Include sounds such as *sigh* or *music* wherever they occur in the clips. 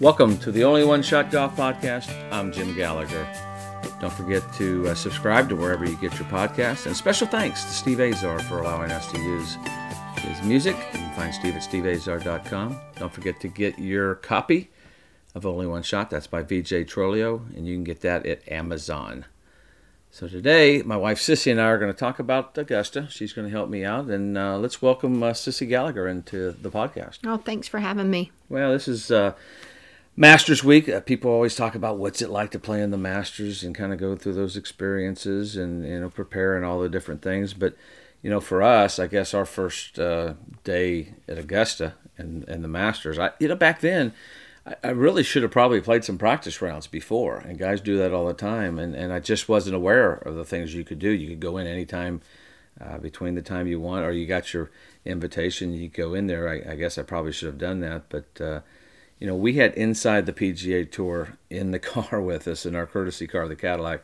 Welcome to the Only One Shot Golf Podcast. I'm Jim Gallagher. Don't forget to uh, subscribe to wherever you get your podcasts. And special thanks to Steve Azar for allowing us to use his music. You can find Steve at steveazar.com. Don't forget to get your copy of Only One Shot. That's by VJ Trolio, and you can get that at Amazon. So today, my wife Sissy and I are going to talk about Augusta. She's going to help me out, and uh, let's welcome uh, Sissy Gallagher into the podcast. Oh, thanks for having me. Well, this is uh, Masters Week. Uh, people always talk about what's it like to play in the Masters and kind of go through those experiences and you know prepare and all the different things. But you know, for us, I guess our first uh, day at Augusta and and the Masters, I you know back then I really should have probably played some practice rounds before, and guys do that all the time. And, and I just wasn't aware of the things you could do. You could go in anytime uh, between the time you want, or you got your invitation, you go in there. I, I guess I probably should have done that, but uh, you know, we had inside the PGA Tour in the *laughs* car with us in our courtesy car, the Cadillac,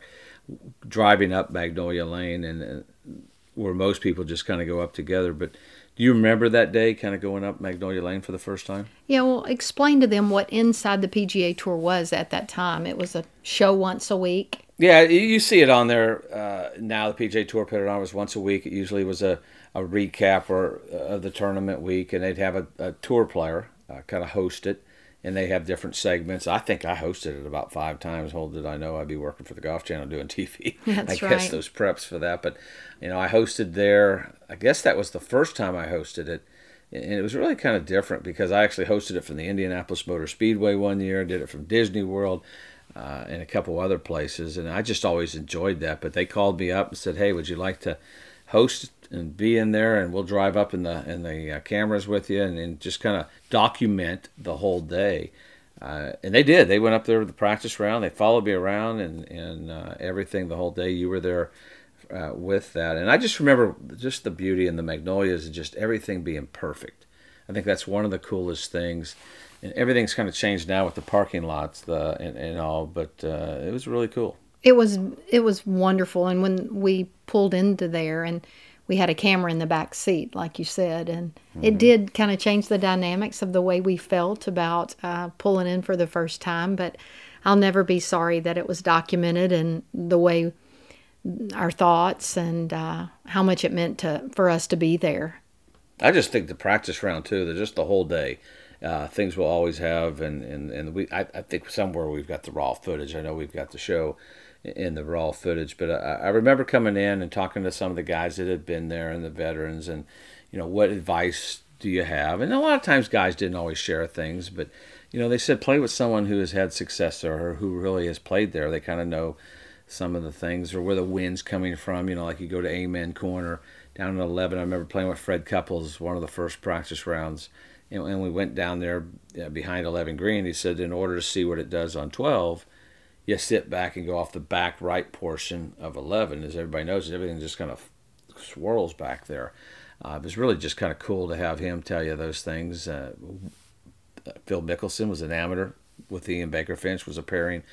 driving up Magnolia Lane, and uh, where most people just kind of go up together, but do you remember that day kind of going up Magnolia Lane for the first time? Yeah, well, explain to them what Inside the PGA Tour was at that time. It was a show once a week. Yeah, you see it on there uh, now. The PGA Tour put it on. Was once a week. It usually was a, a recap or uh, of the tournament week, and they'd have a, a tour player uh, kind of host it and they have different segments. I think I hosted it about five times. Hold did I know I'd be working for the Golf Channel doing TV. *laughs* That's I guess right. those preps for that, but you know, I hosted there. I guess that was the first time I hosted it, and it was really kind of different because I actually hosted it from the Indianapolis Motor Speedway one year, did it from Disney World. Uh, and a couple other places, and I just always enjoyed that. But they called me up and said, "Hey, would you like to host and be in there and we'll drive up in the in the uh, cameras with you and, and just kind of document the whole day. Uh, and they did. They went up there with the practice round. They followed me around and and uh, everything the whole day. You were there uh, with that. And i just remember just the beauty and the magnolias and just everything being perfect. I think that's one of the coolest things. And everything's kind of changed now with the parking lots the and, and all but uh, it was really cool. It was it was wonderful. And when we pulled into there and we had a camera in the back seat like you said and mm-hmm. it did kind of change the dynamics of the way we felt about uh, pulling in for the first time but i'll never be sorry that it was documented and the way our thoughts and uh, how much it meant to for us to be there. I just think the practice round too they're just the whole day uh, things we'll always have and, and, and we I, I think somewhere we've got the raw footage. I know we've got the show in the raw footage. But I, I remember coming in and talking to some of the guys that had been there and the veterans, and you know, what advice do you have? And a lot of times, guys didn't always share things, but you know, they said play with someone who has had success there or who really has played there. They kind of know some of the things or where the wind's coming from. You know, like you go to Amen Corner down in 11. I remember playing with Fred Couples one of the first practice rounds. And, we went down there uh, behind 11 green. He said, in order to see what it does on 12, you sit back and go off the back right portion of 11. As everybody knows, everything just kind of swirls back there. Uh, it was really just kind of cool to have him tell you those things. Uh, Phil Mickelson was an amateur with Ian Baker Finch was a pairing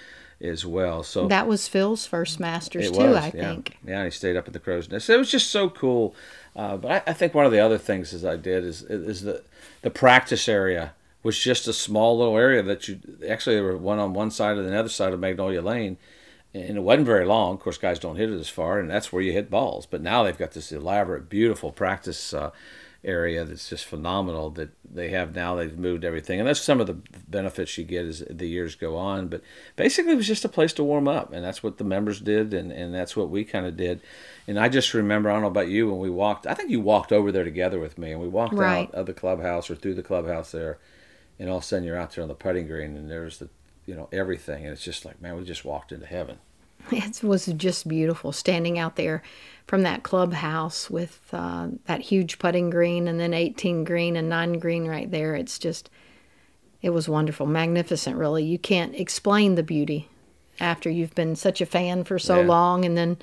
as well. So that was Phil's first Masters too, was, I yeah. think. Yeah, he stayed up at the Crow's Nest. It was just so cool. Uh, but I, I, think one of the other things as I did is is the the practice area was just a small little area that you actually there were one on one side and the other side of Magnolia Lane, and it wasn't very long. Of course, guys don't hit it as far, and that's where you hit balls. But now they've got this elaborate, beautiful practice uh, area that's just phenomenal that they have now. They've moved everything, and that's some of the benefits you get as the years go on. But basically, it was just a place to warm up, and that's what the members did, and, and that's what we kind of did. And I just remember, I don't know about you, when we walked. I think you walked over there together with me, and we walked right. out of the clubhouse or through the clubhouse there and all of a sudden you're out there on the putting green and there's the you know everything. And it's just like man we just walked into heaven. It was just beautiful standing out there from that clubhouse with uh, that huge putting green and then 18 green and 9 green right there. It's just it was wonderful magnificent really. You can't explain the beauty after you've been such a fan for so Yeah. long and then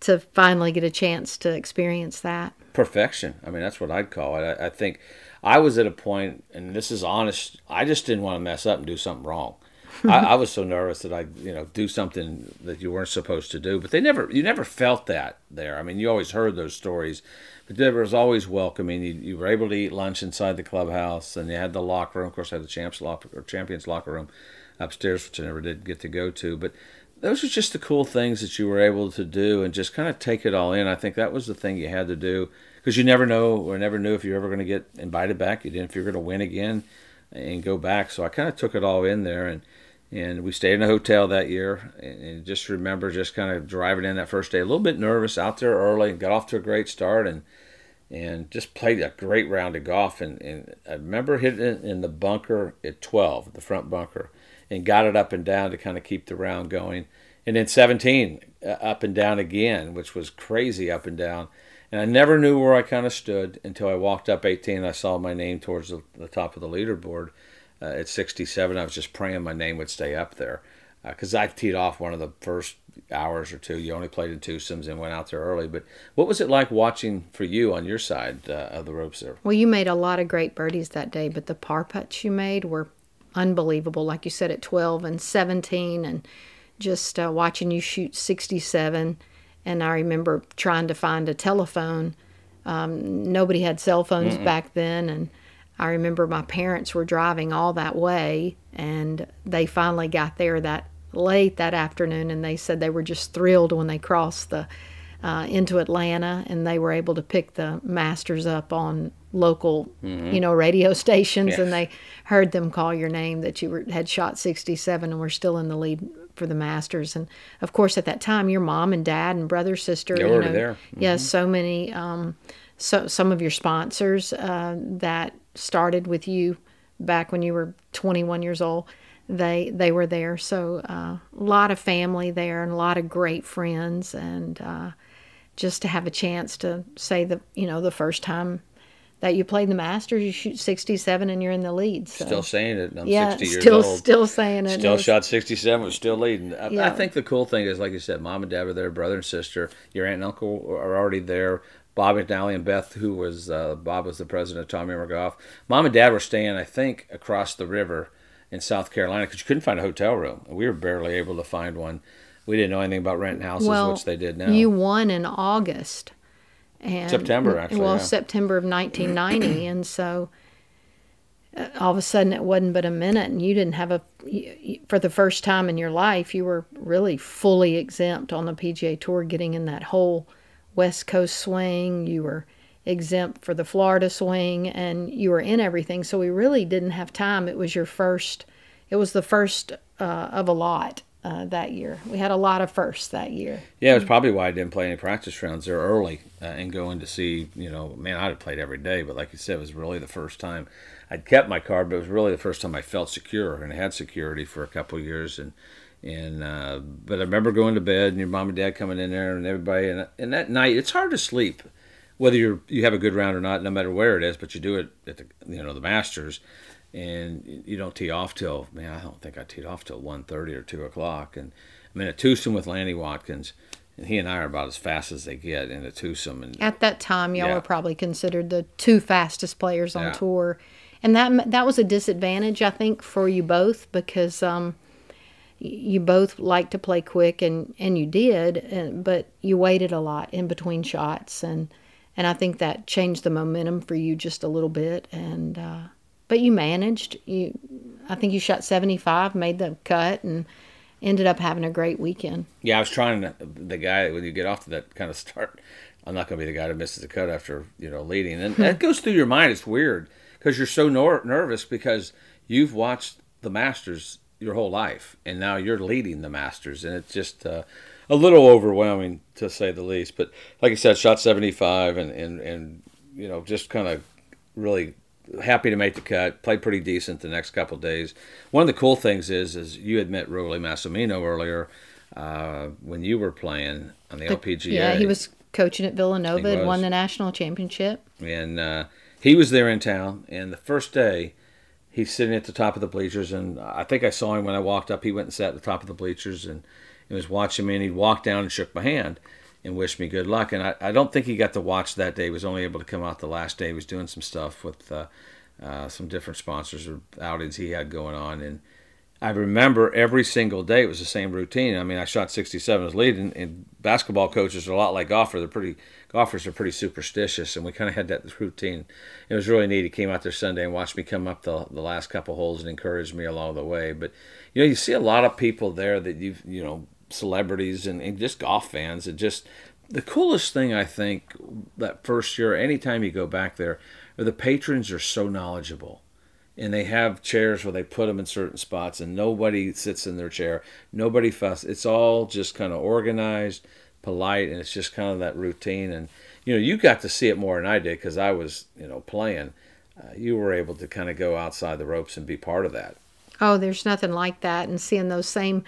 to finally get a chance to experience that. Perfection. I mean that's what i'd call it. I, I think i was at a point and this is honest i just didn't want to mess up and do something wrong *laughs* I, I was so nervous that I, you know, do something that you weren't supposed to do. But they never, you never felt that there. I mean, you always heard those stories, but there was always welcoming. You, you were able to eat lunch inside the clubhouse, and you had the locker room. Of course, I had the champs locker or champions locker room upstairs, which I never did get to go to. But those are just the cool things that you were able to do and just kind of take it all in. I think that was the thing you had to do because you never know or never knew if you're ever going to get invited back. You didn't if you're going to win again and go back. So I kind of took it all in there and and we stayed in a hotel that year and, just remember just kind of driving in that first day a little bit nervous out there early and got off to a great start and and just played a great round of golf and, and I remember hitting it in the bunker at 12 the front bunker and got it up and down to kind of keep the round going and then 17 uh, up and down again which was crazy up and down and I never knew where I kind of stood until I walked up 18 and I saw my name towards the, the top of the leaderboard. Uh, at 67, I was just praying my name would stay up there because uh, I teed off one of the first hours or two. You only played in twosomes and went out there early. But what was it like watching for you on your side uh, of the ropes there? Well, you made a lot of great birdies that day, but the par putts you made were unbelievable. Like you said, at 12 and 17, and just uh, watching you shoot 67 and I remember trying to find a telephone. Um, nobody had cell phones Mm-mm. back then, and I remember my parents were driving all that way, and they finally got there that late that afternoon, and they said they were just thrilled when they crossed the uh, into Atlanta, and they were able to pick the masters up on local, mm-hmm. you know, radio stations, yes. and they heard them call your name that you were had shot 67 and were still in the lead for the Masters. And of course, at that time, your mom and dad and brother, sister, you know, there. Mm-hmm. yes, so many, um, so some of your sponsors uh, that started with you back when you were 21 years old. They they were there, so uh, a lot of family there and a lot of great friends, and uh, just to have a chance to say the you know the first time that you played the Masters, you shoot 67 and you're in the lead. So. Still saying it. I'm yeah, 60 years still, old. Still saying it. Still shot 67, was still leading. I, yeah. I, think the cool thing is, like you said, mom and dad are there, brother and sister. Your aunt and uncle are already there. Bob McNally and Beth, who was, uh, Bob was the president of Tommy Golf. Mom and dad were staying, I think, across the river in South Carolina because you couldn't find a hotel room. We were barely able to find one. We didn't know anything about renting houses, well, which they did now. You won in August and September actually. Well, yeah. September of 1990, *clears throat* and so uh, all of a sudden it wasn't but a minute, and you didn't have a for the first time in your life you were really fully exempt on the PGA Tour, getting in that whole West Coast swing. You were exempt for the Florida swing, and you were in everything. So we really didn't have time. It was your first. It was the first uh, of a lot uh, that year. We had a lot of firsts that year. Yeah, it was probably why I didn't play any practice rounds there early uh, and going to see, you know, man, I'd have played every day, but like you said, it was really the first time I'd kept my card, but it was really the first time I felt secure and had security for a couple years. And, and, uh, but I remember going to bed and your mom and dad coming in there and everybody, and, and that night, it's hard to sleep whether you you have a good round or not, no matter where it is, but you do it at the, you know, the Masters and you don't tee off till man, I don't think I teed off till 1.30 or two o'clock. And I'm in a twosome with Lanny Wadkins, and he and I are about as fast as they get in a twosome. And at that time, y'all yeah. were probably considered the two fastest players on yeah. tour, and that that was a disadvantage, I think, for you both because. Um, you both like to play quick and, and you did and, but you waited a lot in between shots and and I think that changed the momentum for you just a little bit and uh, but you managed. You, I think you shot 75, made the cut, and ended up having a great weekend. Yeah, I was trying to, the guy when you get off to that kind of start. I'm not going to be the guy that misses the cut after you know leading, and that goes through your mind. It's weird because you're so nor- nervous because you've watched the Masters your whole life, and now you're leading the Masters, and it's just uh, a little overwhelming to say the least. But like I said, shot 75, and and and you know just kind of really happy to make the cut. Played pretty decent the next couple days. One of the cool things is, is you had met Rollie Massimino earlier uh, when you were playing on the, the, LPGA. Yeah, he was coaching at Villanova and won the national championship. And uh, he was there in town. And the first day, he's sitting at the top of the bleachers, and I think I saw him when I walked up. He went and sat at the top of the bleachers and, and was watching me. And he walked down and shook my hand and wished me good luck. And I, I don't think he got to watch that day. He was only able to come out the last day. He was doing some stuff with uh, uh, some different sponsors or outings he had going on. And I remember every single day it was the same routine. I mean, I shot 67 as lead, and, and basketball coaches are a lot like golfers. They're pretty golfers are pretty superstitious, and we kind of had that routine. It was really neat. He came out there Sunday and watched me come up the the last couple holes and encouraged me along the way. But you know, you see a lot of people there that you've you know celebrities and, and just golf fans. It just the coolest thing I think that first year, anytime you go back there, the patrons are so knowledgeable. And they have chairs where they put them in certain spots and nobody sits in their chair. Nobody fuss. It's all just kind of organized polite and it's just kind of that routine. And you know you got to see it more than i did because i was you know playing. Uh, you were able to kind of go outside the ropes and be part of that. Oh there's nothing like that and seeing those same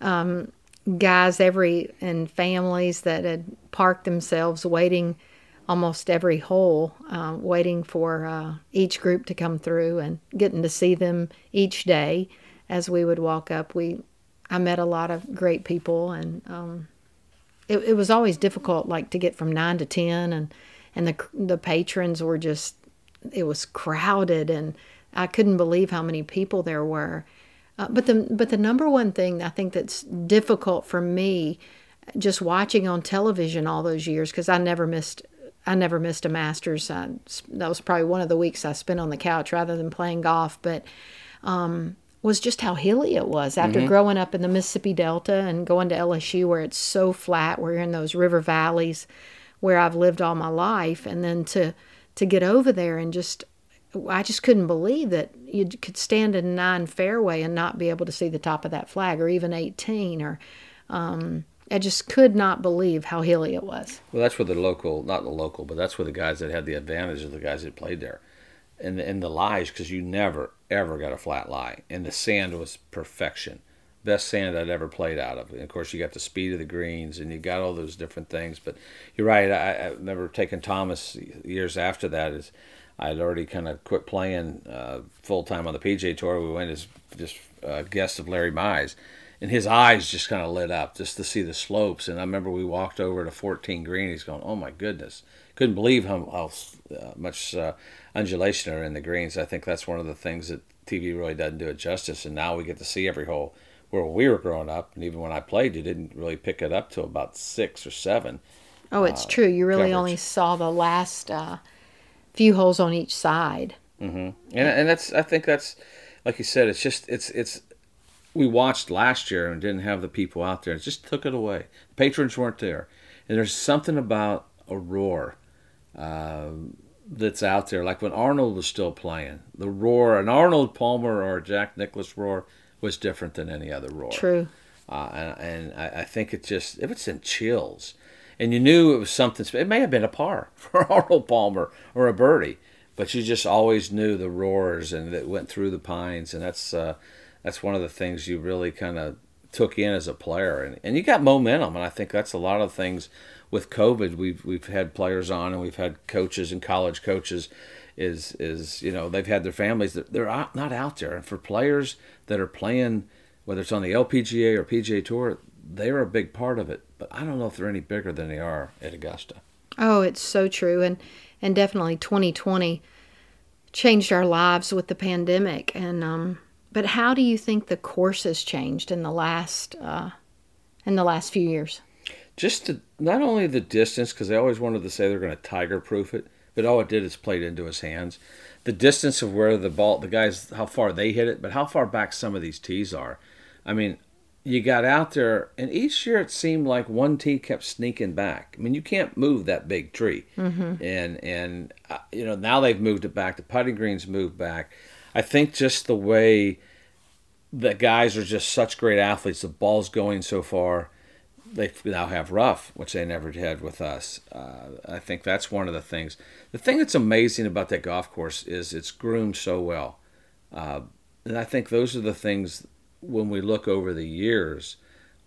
um, guys every and families that had parked themselves waiting almost every hole, uh, waiting for uh, each group to come through and getting to see them each day as we would walk up. We, I met a lot of great people, and um, it, it was always difficult, like to get from nine to ten, and and the the patrons were just, it was crowded, and I couldn't believe how many people there were. Uh, but the but the number one thing I think that's difficult for me just watching on television all those years because I never missed I never missed a Masters. I, that was probably one of the weeks I spent on the couch rather than playing golf. But um, was just how hilly it was after mm-hmm. growing up in the Mississippi Delta and going to LSU where it's so flat. We're in those river valleys where I've lived all my life, and then to to get over there and just I just couldn't believe that you could stand in nine fairway and not be able to see the top of that flag, or even 18, or um, I just could not believe how hilly it was. Well, that's where the local, not the local, but that's where the guys that had the advantage of the guys that played there. And the, and the lies, because you never, ever got a flat lie. And the sand was perfection. Best sand I'd ever played out of. And of course, you got the speed of the greens and you got all those different things. But you're right. I, I remember taking Thomas years after that. Is I'd already kind of quit playing uh, full time on the PGA Tour. We went as just uh, guests of Larry Mize and his eyes just kind of lit up just to see the slopes. And I remember we walked over to 14 green. He's going, "Oh my goodness!" Couldn't believe how, how uh, much uh, undulation are in the greens. I think that's one of the things that TV really doesn't do it justice. And now we get to see every hole. Where we were growing up, and even when I played, you didn't really pick it up till about six or seven. Oh, it's uh, true. You really coverage. only saw the last uh, few holes on each side. Mm-hmm. And and that's I think that's like you said. It's just it's it's we watched last year and didn't have the people out there. It just took it away. The patrons weren't there, and there's something about a roar uh, that's out there. Like when Arnold was still playing, the roar, an Arnold Palmer or Jack Nicklaus roar was different than any other roar. True. Uh, and, and I, I, think it just it was in chills, and you knew it was something. It may have been a par *laughs* for Arnold Palmer or a birdie, but you just always knew the roars and that went through the pines, and that's. Uh, that's one of the things you really kind of took in as a player, and, and you got momentum. And I think that's a lot of things with COVID. We've we've had players on, and we've had coaches and college coaches. Is is you know they've had their families that they're out, not out there, and for players that are playing, whether it's on the LPGA or PGA Tour, they're a big part of it. But I don't know if they're any bigger than they are at Augusta. Oh, it's so true, and and definitely 2020 changed our lives with the pandemic, and um, but how do you think the course has changed in the last uh, in the last few years? Just to, not only the distance, because they always wanted to say they're going to tiger proof it, but all it did is played into his hands. The distance of where the ball, the guys, how far they hit it, but how far back some of these tees are. I mean, you got out there, and each year it seemed like one tee kept sneaking back. I mean, you can't move that big tree, mm-hmm. and and uh, you know now they've moved it back. The putting greens moved back. I think just the way the guys are just such great athletes. The ball's going so far. They now have rough, which they never had with us. Uh, I think that's one of the things. The thing that's amazing about that golf course is it's groomed so well. Uh, and I think those are the things when we look over the years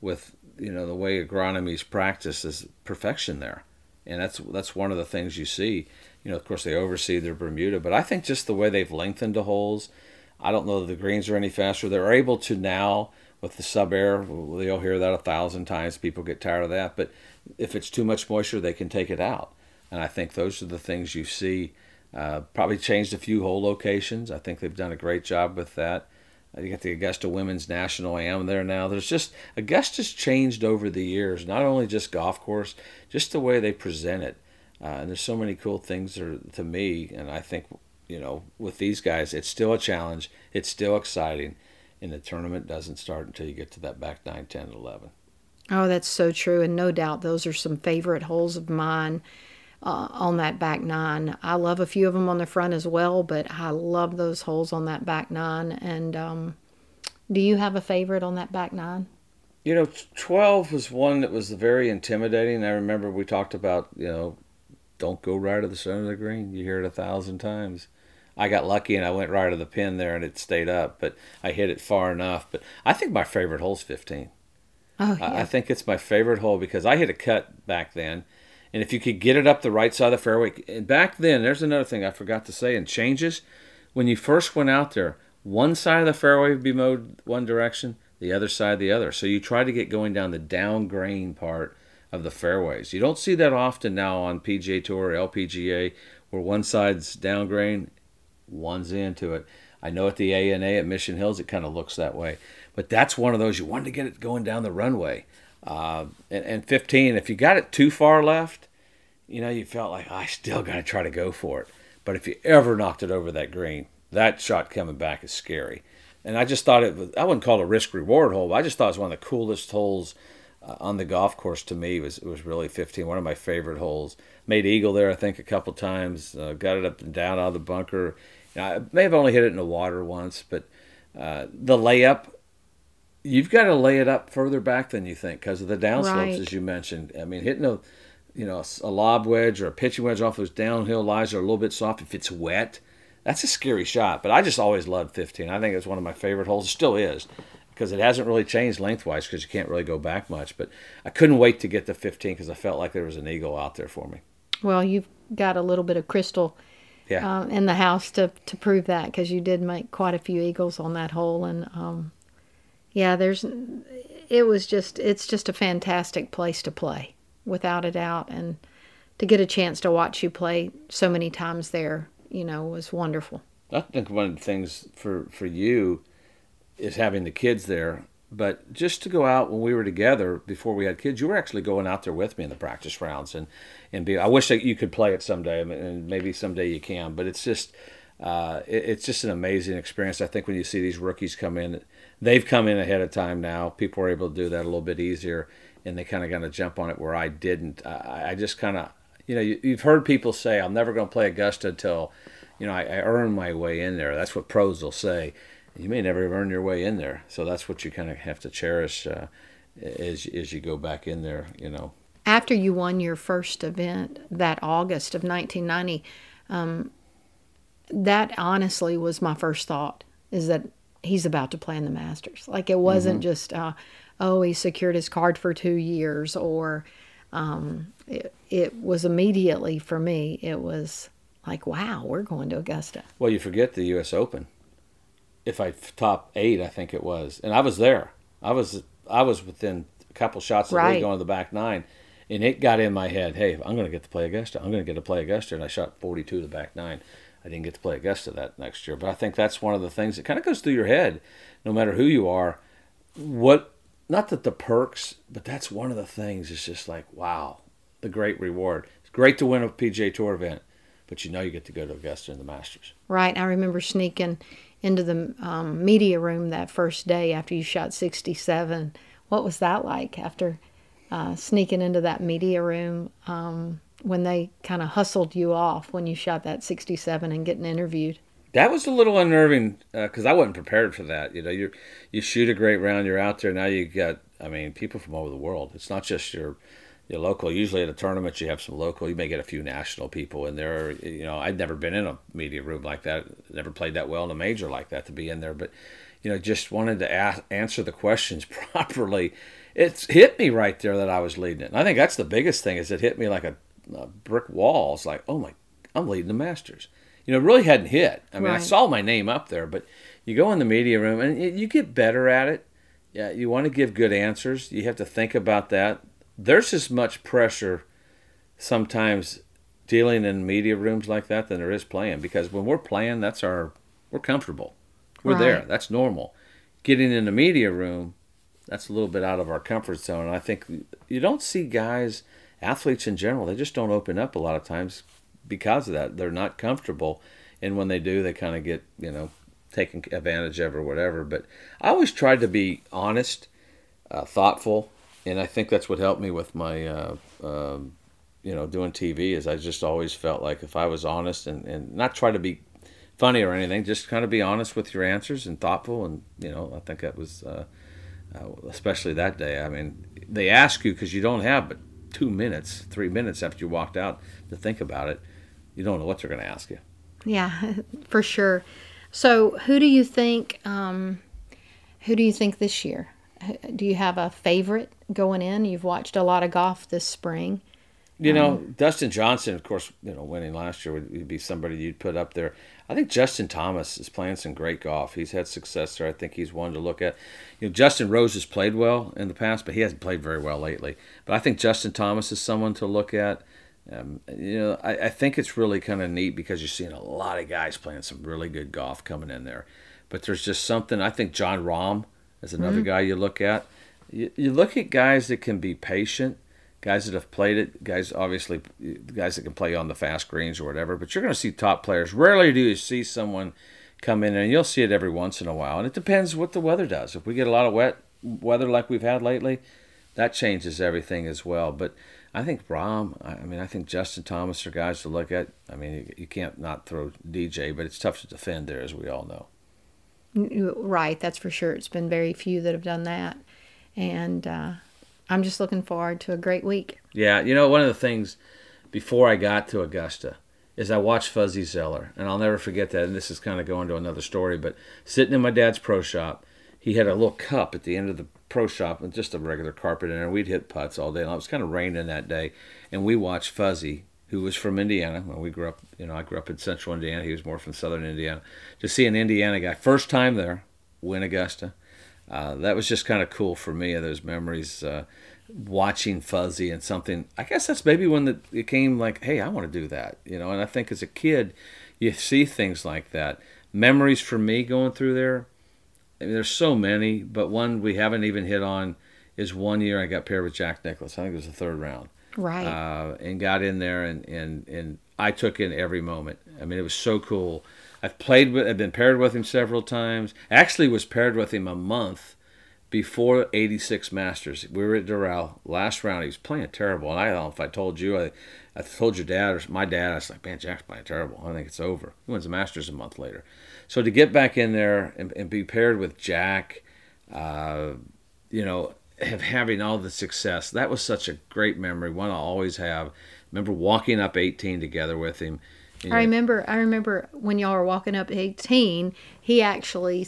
with you know the way agronomy's practiced is perfection there and that's that's one of the things you see you know of course they oversee their bermuda but i think just the way they've lengthened the holes I don't know that the greens are any faster. They're able to now with the SubAir. They'll hear that a thousand times. People get tired of that. But if it's too much moisture, they can take it out. And I think those are the things you see. Uh, probably changed a few hole locations. I think they've done a great job with that. You got the Augusta Women's National I Am there now. There's just Augusta's changed over the years. Not only just golf course, just the way they present it. Uh, and there's so many cool things there, to me. And I think you know with these guys, it's still a challenge. It's still exciting, and the tournament doesn't start until you get to that back 9, 10, 11. Oh, that's so true. And no doubt those are some favorite holes of mine uh, on that back nine. I love a few of them on the front as well, but I love those holes on that back nine. And um, do you have a favorite on that back nine? You know, 12 was one that was very intimidating. I remember we talked about, you know, don't go right of the center of the green. You hear it a thousand times. I got lucky and I went right of the pin there and it stayed up, but I hit it far enough. But I think my favorite hole's 15. Oh, yeah. I think it's my favorite hole because I hit a cut back then and if you could get it up the right side of the fairway, and back then, there's another thing I forgot to say, and changes. When you first went out there, one side of the fairway would be mowed one direction, the other side the other. So you try to get going down the down grain part of the fairways. You don't see that often now on PGA Tour or LPGA, where one side's down grain, one's into it. I know at the ANA at Mission Hills, it kind of looks that way. But that's one of those you wanted to get it going down the runway. Uh, and, and 15, if you got it too far left, you know, you felt like, I still got to try to go for it. But if you ever knocked it over that green, that shot coming back is scary. And I just thought it was, I wouldn't call it a risk reward hole, I just thought it was one of the coolest holes uh, on the golf course to me. Was, was really 15, one of my favorite holes. Made eagle there, I think, a couple times. Uh, got it up and down out of the bunker. I may have only hit it in the water once, but uh, the layup you've got to lay it up further back than you think because of the downslopes, Right. as you mentioned. I mean, hitting a you know a lob wedge or a pitching wedge off those downhill lies are a little bit soft. If it's wet, that's a scary shot. But I just always loved 15. I think it's one of my favorite holes. It still is because it hasn't really changed lengthwise because you can't really go back much. But I couldn't wait to get to 15 because I felt like there was an eagle out there for me. Well, you've got a little bit of crystal Yeah. uh, in the house to, to prove that because you did make quite a few eagles on that hole. And um, yeah, there's, it was just, it's just a fantastic place to play without a doubt. And to get a chance to watch you play so many times there, you know, was wonderful. I think one of the things for for you is having the kids there. But just to go out when we were together before we had kids, you were actually going out there with me in the practice rounds, and and be. I wish that you could play it someday, and maybe someday you can. But it's just. Uh, it, it's just an amazing experience. I think when you see these rookies come in, they've come in ahead of time now. People are able to do that a little bit easier, and they kind of got to jump on it where I didn't. I, I just kind of, you know, you, you've heard people say, "I'm never going to play Augusta until, you know, I, I earn my way in there." That's what pros will say. You may never earn your way in there, so that's what you kind of have to cherish uh, as as you go back in there. You know, After you won your first event that August of 1990, um, that honestly was my first thought is that he's about to play in the Masters. Like it wasn't just, uh, oh, he secured his card for two years, or um, it, it was immediately for me, it was like, wow, we're going to Augusta. Well, you forget the U.S. Open. If I top eight, I think it was, and I was there. I was I was within a couple shots of right. going to the back nine, and it got in my head. Hey, I'm going to get to play Augusta. I'm going to get to play Augusta, and I shot 42 to the back nine. I didn't get to play Augusta that next year, but I think that's one of the things that kind of goes through your head, no matter who you are. What not that the perks, but that's one of the things. It's just like wow, the great reward. It's great to win a PGA Tour event, but you know you get to go to Augusta and the Masters. Right. I remember sneaking into the um, media room that first day after you shot 67. What was that like after uh, sneaking into that media room um, when they kind of hustled you off when you shot that 67 and getting interviewed? That was a little unnerving uh, because I wasn't prepared for that. You know, you you shoot a great round, you're out there now. You got, I mean, people from over the world. It's not just your your local. Usually at a tournament, you have some local. You may get a few national people in there. You know, I'd never been in a media room like that. Never played that well in a major like that to be in there. But you know, just wanted to ask, answer the questions *laughs* properly. It's hit me right there that I was leading it. And I think that's the biggest thing is it hit me like a, a brick wall. It's like, oh my, I'm leading the Masters. You know, it really hadn't hit. I mean, I saw my name up there, but you go in the media room and you you get better at it. Yeah, you want to give good answers. You have to think about that. There's as much pressure sometimes dealing in media rooms like that than there is playing because when we're playing, that's our we're comfortable. We're there. That's normal. getting in the media room, that's a little bit out of our comfort zone. I think you don't see guys, athletes in general, they just don't open up a lot of times because of that. They're not comfortable, and when they do, they kind of get you know taken advantage of or whatever. But I always tried to be honest, uh, thoughtful, and I think that's what helped me with my. Uh, um, you know, doing TV is I just always felt like if I was honest and, and not try to be funny or anything, just kind of be honest with your answers and thoughtful. And, you know, I think that was, uh, uh, especially that day. I mean, they ask you because you don't have but two minutes, three minutes after you walked out to think about it. You don't know what they're going to ask you. Yeah, *laughs* for sure. So, who do you think? Um, who do you think this year? Do you have a favorite going in? You've watched a lot of golf this spring. You know, um, Dustin Johnson, of course, you know, winning last year would, be somebody you'd put up there. I think Justin Thomas is playing some great golf. He's had success there. I think he's one to look at. You know, Justin Rose has played well in the past, but he hasn't played very well lately. But I think Justin Thomas is someone to look at. Um, you know, I, I think it's really kind of neat because you're seeing a lot of guys playing some really good golf coming in there. But there's just something. I think Jon Rahm is another mm-hmm. guy you look at. You, you look at guys that can be patient guys that have played it, guys obviously guys that can play on the fast greens or whatever. But you're going to see top players. Rarely do you see someone come in, and you'll see it every once in a while. And it depends what the weather does. If we get a lot of wet weather like we've had lately, that changes everything as well. But I think Rahm, I mean, I think Justin Thomas are guys to look at. I mean, you, you can't not throw DJ, but it's tough to defend there, as we all know. Right, that's for sure. It's been very few that have done that, and uh, I'm just looking forward to a great week. Yeah, you know, one of the things before I got to Augusta is I watched Fuzzy Zoeller, and I'll never forget that. And this is kind of going to another story, but sitting in my dad's pro shop, he had a little cup at the end of the pro shop and just a regular carpet in there. We'd hit putts all day long. It was kind of raining that day, and we watched Fuzzy, who was from Indiana. When we grew up, you know, I grew up in central Indiana. He was more from southern Indiana. To see an Indiana guy, first time there, win Augusta uh, that was just kind of cool for me. Those memories, uh, watching Fuzzy and something. I guess that's maybe when the, it came like, hey, I want to do that, you know. And I think as a kid, you see things like that. Memories for me going through there. I mean, there's so many, but one we haven't even hit on is one year I got paired with Jack Nicklaus. I think it was the third round. Right. Uh, and got in there and, and, and I took in every moment. I mean, it was so cool I've played with, I've been paired with him several times. Actually, was paired with him a month before 86 Masters. We were at Doral last round. He was playing terrible, and I don't know if I told you. I, I told your dad or my dad. I was like, man, Jack's playing terrible. I think it's over. He wins the Masters a month later. So to get back in there and, and be paired with Jack, uh, you know, have, having all the success, that was such a great memory. One I'll always have. Remember walking up 18 together with him yeah. I remember. I remember when y'all were walking up 18. He actually,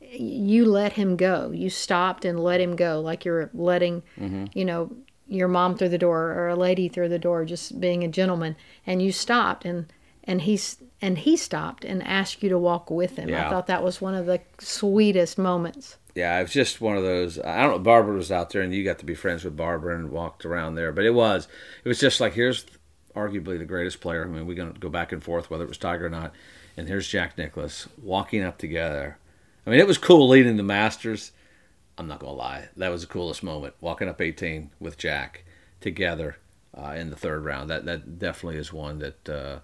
you let him go. You stopped and let him go, like you're letting, mm-hmm. you know, your mom through the door or a lady through the door, just being a gentleman. And you stopped and and he's and he stopped and asked you to walk with him. Yeah. I thought that was one of the sweetest moments. Yeah, it was just one of those. I don't know. Barbara was out there, and you got to be friends with Barbara and walked around there. But it was, it was just like here's arguably the greatest player. I mean, we're going to go back and forth whether it was Tiger or not. And here's Jack Nicklaus walking up together. I mean, it was cool leading the Masters. I'm not going to lie. That was the coolest moment, walking up 18 with Jack together uh, in the third round. That that definitely is one that, uh,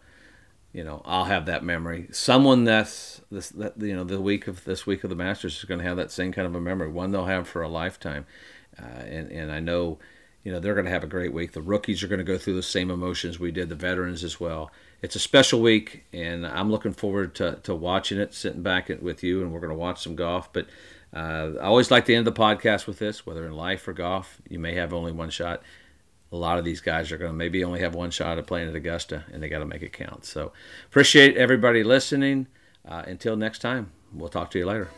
you know, I'll have that memory. Someone that's, this, that, you know, the week of this week of the Masters is going to have that same kind of a memory, one they'll have for a lifetime. Uh, and, and I know you know they're going to have a great week. The rookies are going to go through the same emotions we did. The veterans as well. It's a special week, and I'm looking forward to, to watching it, sitting back with you, and we're going to watch some golf. But uh, I always like to end the podcast with this: whether in life or golf, you may have only one shot. A lot of these guys are going to maybe only have one shot at playing at Augusta, and they got to make it count. So appreciate everybody listening. Uh, until next time, we'll talk to you later.